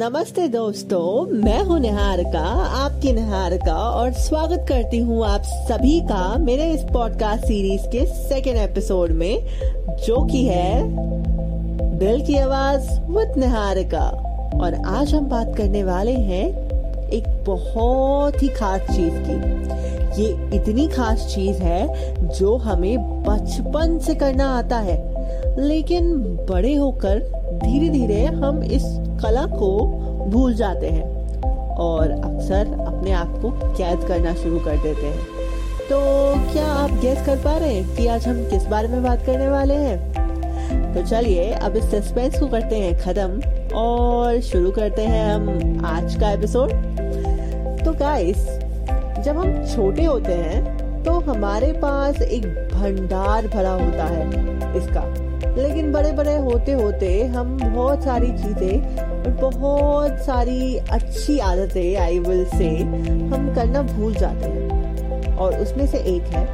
नमस्ते दोस्तों, मैं हूँ निहारिका, आपकी निहारिका, और स्वागत करती हूँ आप सभी का मेरे इस पॉडकास्ट सीरीज़ के सेकेंड एपिसोड में, जो कि है दिल की आवाज़ विद निहारिका। और आज हम बात करने वाले हैं एक बहुत ही खास चीज़ की। ये इतनी खास चीज़ है जो हमें बचपन से करना आता है। लेकिन बड़े होकर धीरे धीरे हम इस कला को भूल जाते हैं और अक्सर अपने आप को कैद करना शुरू कर देते हैं। तो क्या आप गेस कर पा रहे हैं कि आज हम किस बारे में बात करने वाले हैं? तो चलिए, अब इस सस्पेंस को करते हैं खत्म और शुरू करते हैं हम आज का एपिसोड तो गाइस जब हम छोटे होते हैं तो हमारे पास एक भंडार भरा होता है, इसका। लेकिन बड़े बड़े होते होते हम बहुत सारी चीज़ें और बहुत सारी अच्छी आदतें आई विल से हम करना भूल जाते हैं। और उसमें से एक है,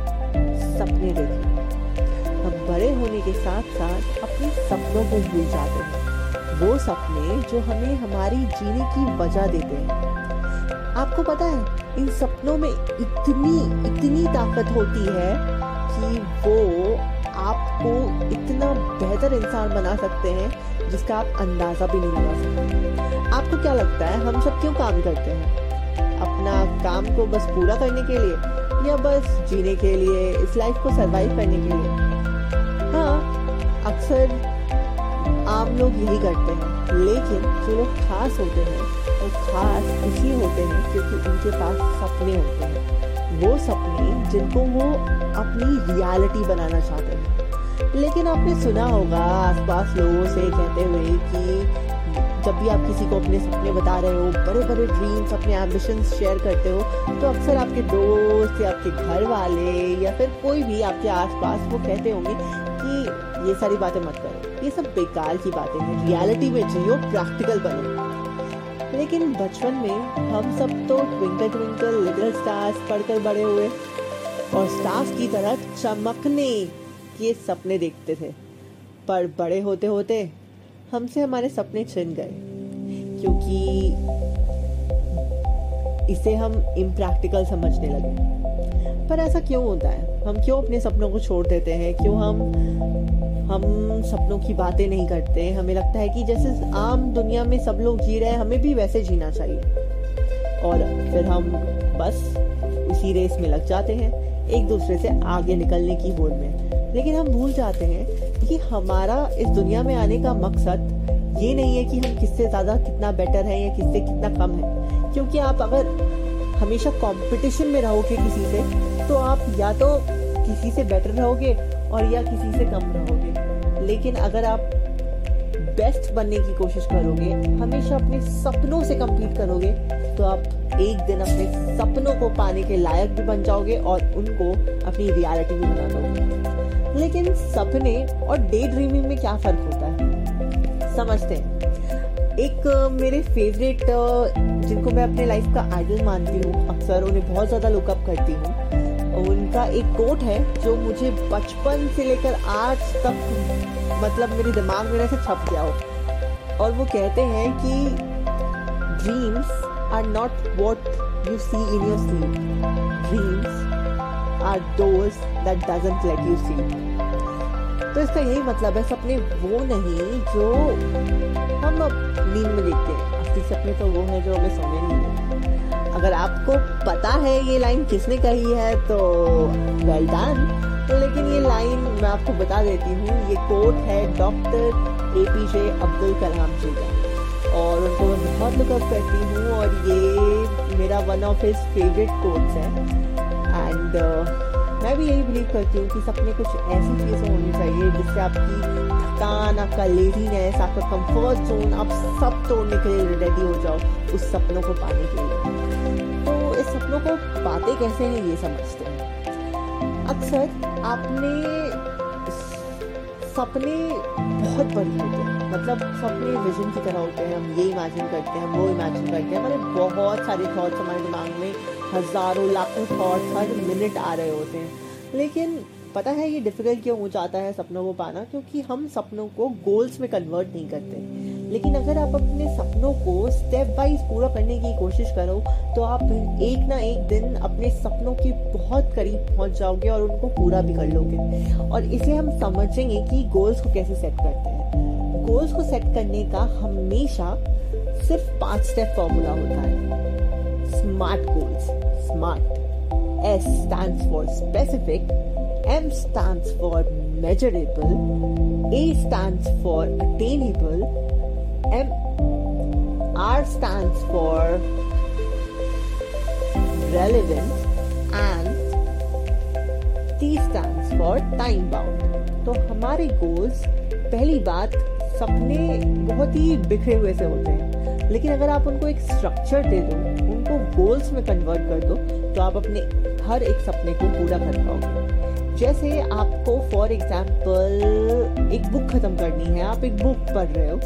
सपने देखना। हम बड़े होने के साथ साथ अपने सपनों को भूल जाते हैं। वो सपने जो हमें हमारी जीने की वजह देते हैं। आपको पता है, इन सपनों में इतनी इतनी ताकत होती है कि वो आपको इतना बेहतर इंसान बना सकते हैं, जिसका आप अंदाज़ा भी नहीं लगा सकते। आपको क्या लगता है, हम सब क्यों काम करते हैं? अपना काम को बस पूरा करने के लिए, या बस जीने के लिए, इस लाइफ को सरवाइव करने के लिए? हाँ अक्सर आम लोग यही करते हैं, लेकिन जो लोग खास होते हैं वो खास इसलिए होते हैं, क्योंकि उनके पास सपने होते हैं। वो सपने जिनको वो अपनी रियलिटी बनाना चाहते हैं। लेकिन आपने सुना होगा, आसपास लोगों से कहते हुए कि जब भी आप किसी को अपने सपने बता रहे हो बड़े बड़े ड्रीम्स अपने एम्बिशन शेयर करते हो तो अक्सर आपके दोस्त या आपके घर वाले या फिर कोई भी आपके आसपास वो कहते होंगे कि ये सारी बातें मत करो। ये सब बेकार की बातें हैं। रियलिटी में जियो प्रैक्टिकल बनो। लेकिन बचपन में हम सब तो ट्विंकल ट्विंकल लिटिल स्टार्स पढ़कर बड़े हुए। और स्टार्स की तरह चमकने के सपने देखते थे। पर बड़े होते होते हमसे हमारे सपने छिन गए। क्योंकि इसे हम इम्प्रैक्टिकल समझने लगे। पर ऐसा क्यों होता है? हम क्यों अपने सपनों को छोड़ देते हैं? क्यों हम हम सपनों की बातें नहीं करते? हमें लगता है कि जैसे आम दुनिया में सब लोग जी रहे हैं, हमें भी वैसे जीना चाहिए। और फिर हम बस उसी रेस में लग जाते हैं, एक दूसरे से आगे निकलने की होड़ में। लेकिन हम भूल जाते हैं कि हमारा इस दुनिया में आने का मकसद ये नहीं है कि हम किससे ज़्यादा कितना बेटर है या किससे कितना कम है। क्योंकि आप अगर हमेशा कंपटीशन में रहोगे किसी से तो आप या तो किसी से बेटर रहोगे और या किसी से कम रहोगे। लेकिन अगर आप बेस्ट बनने की कोशिश करोगे, हमेशा अपने सपनों से कम्पीट करोगे तो आप एक दिन अपने सपनों को पाने के लायक भी बन जाओगे और उनको अपनी रियलिटी भी बना दोगे। लेकिन सपने और डे ड्रीमिंग में क्या फ़र्क होता है? समझते हैं। एक मेरे फेवरेट जिनको मैं अपने लाइफ का आइडल मानती हूँ, अक्सर उन्हें बहुत ज़्यादा लुकअप करती हूँ उनका एक कोट है, जो मुझे बचपन से लेकर आज तक मतलब मेरे दिमाग में ऐसे छप गया हो। और वो कहते हैं कि dreams are not what you see in your sleep dreams are those that doesn't let you see तो इसका यही मतलब है, सपने वो नहीं जो हम नींद में देखते हैं। असली सपने तो वो है जो हमें सोने नहीं देते। अगर आपको पता है ये लाइन किसने कही है तो वेल डन तो लेकिन ये लाइन मैं आपको बता देती हूँ, ये कोट है doctor A P J Abdul Kalam ji का। और उनको मैं बहुत लुकअप करती हूँ और ये मेरा one of his favourite quotes है। एंड मैं भी यही बिलीव करती हूँ कि सपने कुछ ऐसी चीज़ें होनी चाहिए जिससे आपकी थकान, आपका लेजीनेस आपका कंफर्ट जोन आप सब तोड़ने के लिए रेडी हो जाओ उस सपनों को पाने के लिए। तो इस सपनों को पाते कैसे हैं ये समझते हैं। अक्सर आपने सपने बहुत बड़ी होते हैं। मतलब सपने विजन की तरह होते हैं, हम ये इमेजिन करते हैं वो इमेजिन करते हैं। हमारे बहुत सारे थॉट्स हमारे दिमाग में हज़ारों लाखों थॉट्स हर मिनट आ रहे होते हैं। लेकिन पता है ये डिफ़िकल्ट क्यों हो जाता है सपनों को पाना? क्योंकि हम सपनों को गोल्स में कन्वर्ट नहीं करते। लेकिन अगर आप अपने सपनों को स्टेप वाइज पूरा करने की कोशिश करो तो आप एक ना एक दिन अपने सपनों के बहुत करीब पहुँच जाओगे और उनको पूरा भी कर लोगे। और इसे हम समझेंगे कि गोल्स को कैसे सेट करते हैं। गोल्स को सेट करने का हमेशा सिर्फ़ पाँच स्टेप फॉर्मूला होता है। Smart goals smart S stands for specific, M stands for measurable, A stands for attainable, M R stands for relevant and T stands for time bound. तो हमारे गोल्स पहली बात सपने बहुत ही बिखरे हुए से होते हैं लेकिन अगर आप उनको एक स्ट्रक्चर दे दो, उनको गोल्स में कन्वर्ट कर दो तो आप अपने हर एक सपने को पूरा कर पाओगे। जैसे आपको फॉर एग्ज़ाम्पल एक बुक खत्म करनी है, आप एक बुक पढ़ रहे हो,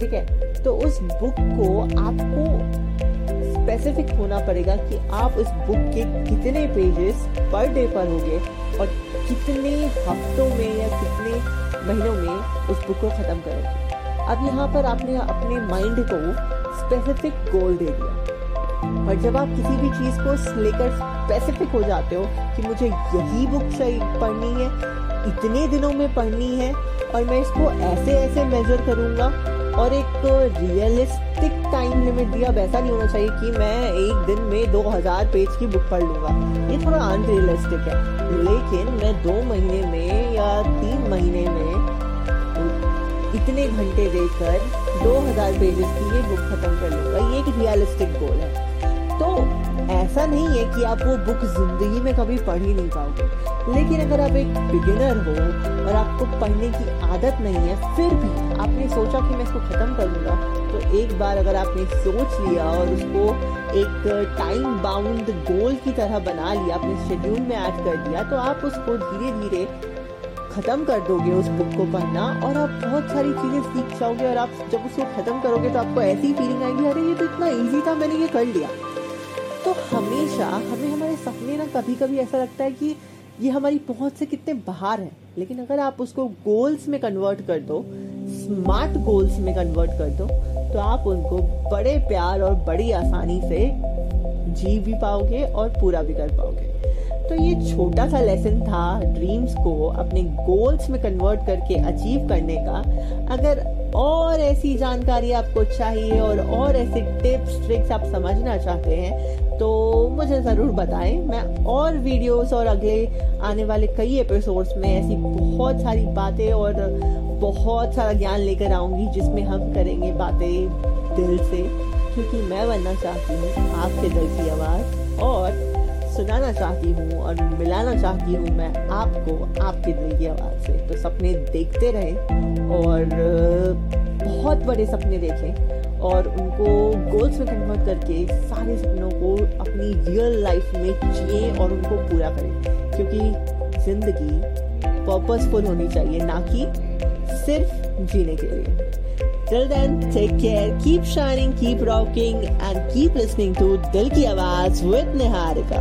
ठीक है? तो उस बुक को आपको स्पेसिफिक होना पड़ेगा कि आप उस बुक के कितने पेजेस पर डे पढ़ोगे और कितने हफ्तों में या कितने महीनों में उस बुक को ख़त्म करोगे। अब यहाँ पर आपने अपने माइंड को स्पेसिफिक गोल दे दिया और जब आप किसी भी चीज़ को लेकर स्पेसिफिक हो जाते हो कि मुझे यही बुक पढ़नी है, इतने दिनों में पढ़नी है, और मैं इसको ऐसे ऐसे मेजर करूँगा, और एक रियलिस्टिक टाइम लिमिट दिया वैसा नहीं होना चाहिए कि मैं एक दिन में 2000 पेज की बुक पढ़ लूँगा। ये थोड़ा अनरियलिस्टिक है। लेकिन मैं दो महीने में या तीन महीने में इतने घंटे देकर 2000 पेजेस की ये बुक खत्म कर लूँगा ये एक रियलिस्टिक गोल है। तो ऐसा नहीं है कि आप वो बुक ज़िंदगी में कभी पढ़ ही नहीं पाओगे। लेकिन अगर आप एक बिगिनर हो और आपको पढ़ने की आदत नहीं है, फिर भी आपने सोचा कि मैं इसको ख़त्म करूँगा तो एक बार अगर आपने सोच लिया और उसको एक टाइम बाउंड गोल की तरह बना लिया, अपने शेड्यूल में ऐड कर दिया तो आप उसको धीरे धीरे ख़त्म कर दोगे उस बुक को पढ़ना और आप बहुत सारी चीज़ें सीख जाओगे और आप जब उसको ख़त्म करोगे तो आपको ऐसी फीलिंग आएगी, अरे, ये तो इतना ईजी था, मैंने ये कर लिया। तो हमेशा हमें हमारे सपने ना कभी कभी ऐसा लगता है कि ये हमारी पहुँच से कितने बाहर है। लेकिन अगर आप उसको गोल्स में कन्वर्ट कर दो स्मार्ट गोल्स में कन्वर्ट कर दो तो आप उनको बड़े प्यार और बड़ी आसानी से जी भी पाओगे और पूरा भी कर पाओगे। तो ये छोटा सा लेसन था ड्रीम्स को अपने गोल्स में कन्वर्ट करके अचीव करने का। अगर और ऐसी जानकारी आपको चाहिए और और ऐसे टिप्स ट्रिक्स आप समझना चाहते हैं तो मुझे ज़रूर बताएँ। मैं और वीडियोस और अगले आने वाले कई एपिसोड्स में ऐसी बहुत सारी बातें और बहुत सारा ज्ञान लेकर आऊँगी जिसमें हम करेंगे बातें दिल से, क्योंकि मैं बनना चाहती हूँ आपके दिल की आवाज़ और सुनाना चाहती हूँ और मिलाना चाहती हूँ मैं आपको आपके दिल की आवाज़ से। तो सपने देखते रहें और बहुत बड़े सपने देखें और उनको गोल्स में कन्वर्ट करके सारे सपनों को अपनी रियल लाइफ में जिए और उनको पूरा करें। क्योंकि ज़िंदगी पर्पसफुल होनी चाहिए ना कि सिर्फ़ जीने के लिए। Till then, take care, keep shining, keep rocking, and keep listening to Dil Ki Awaaz with Niharika.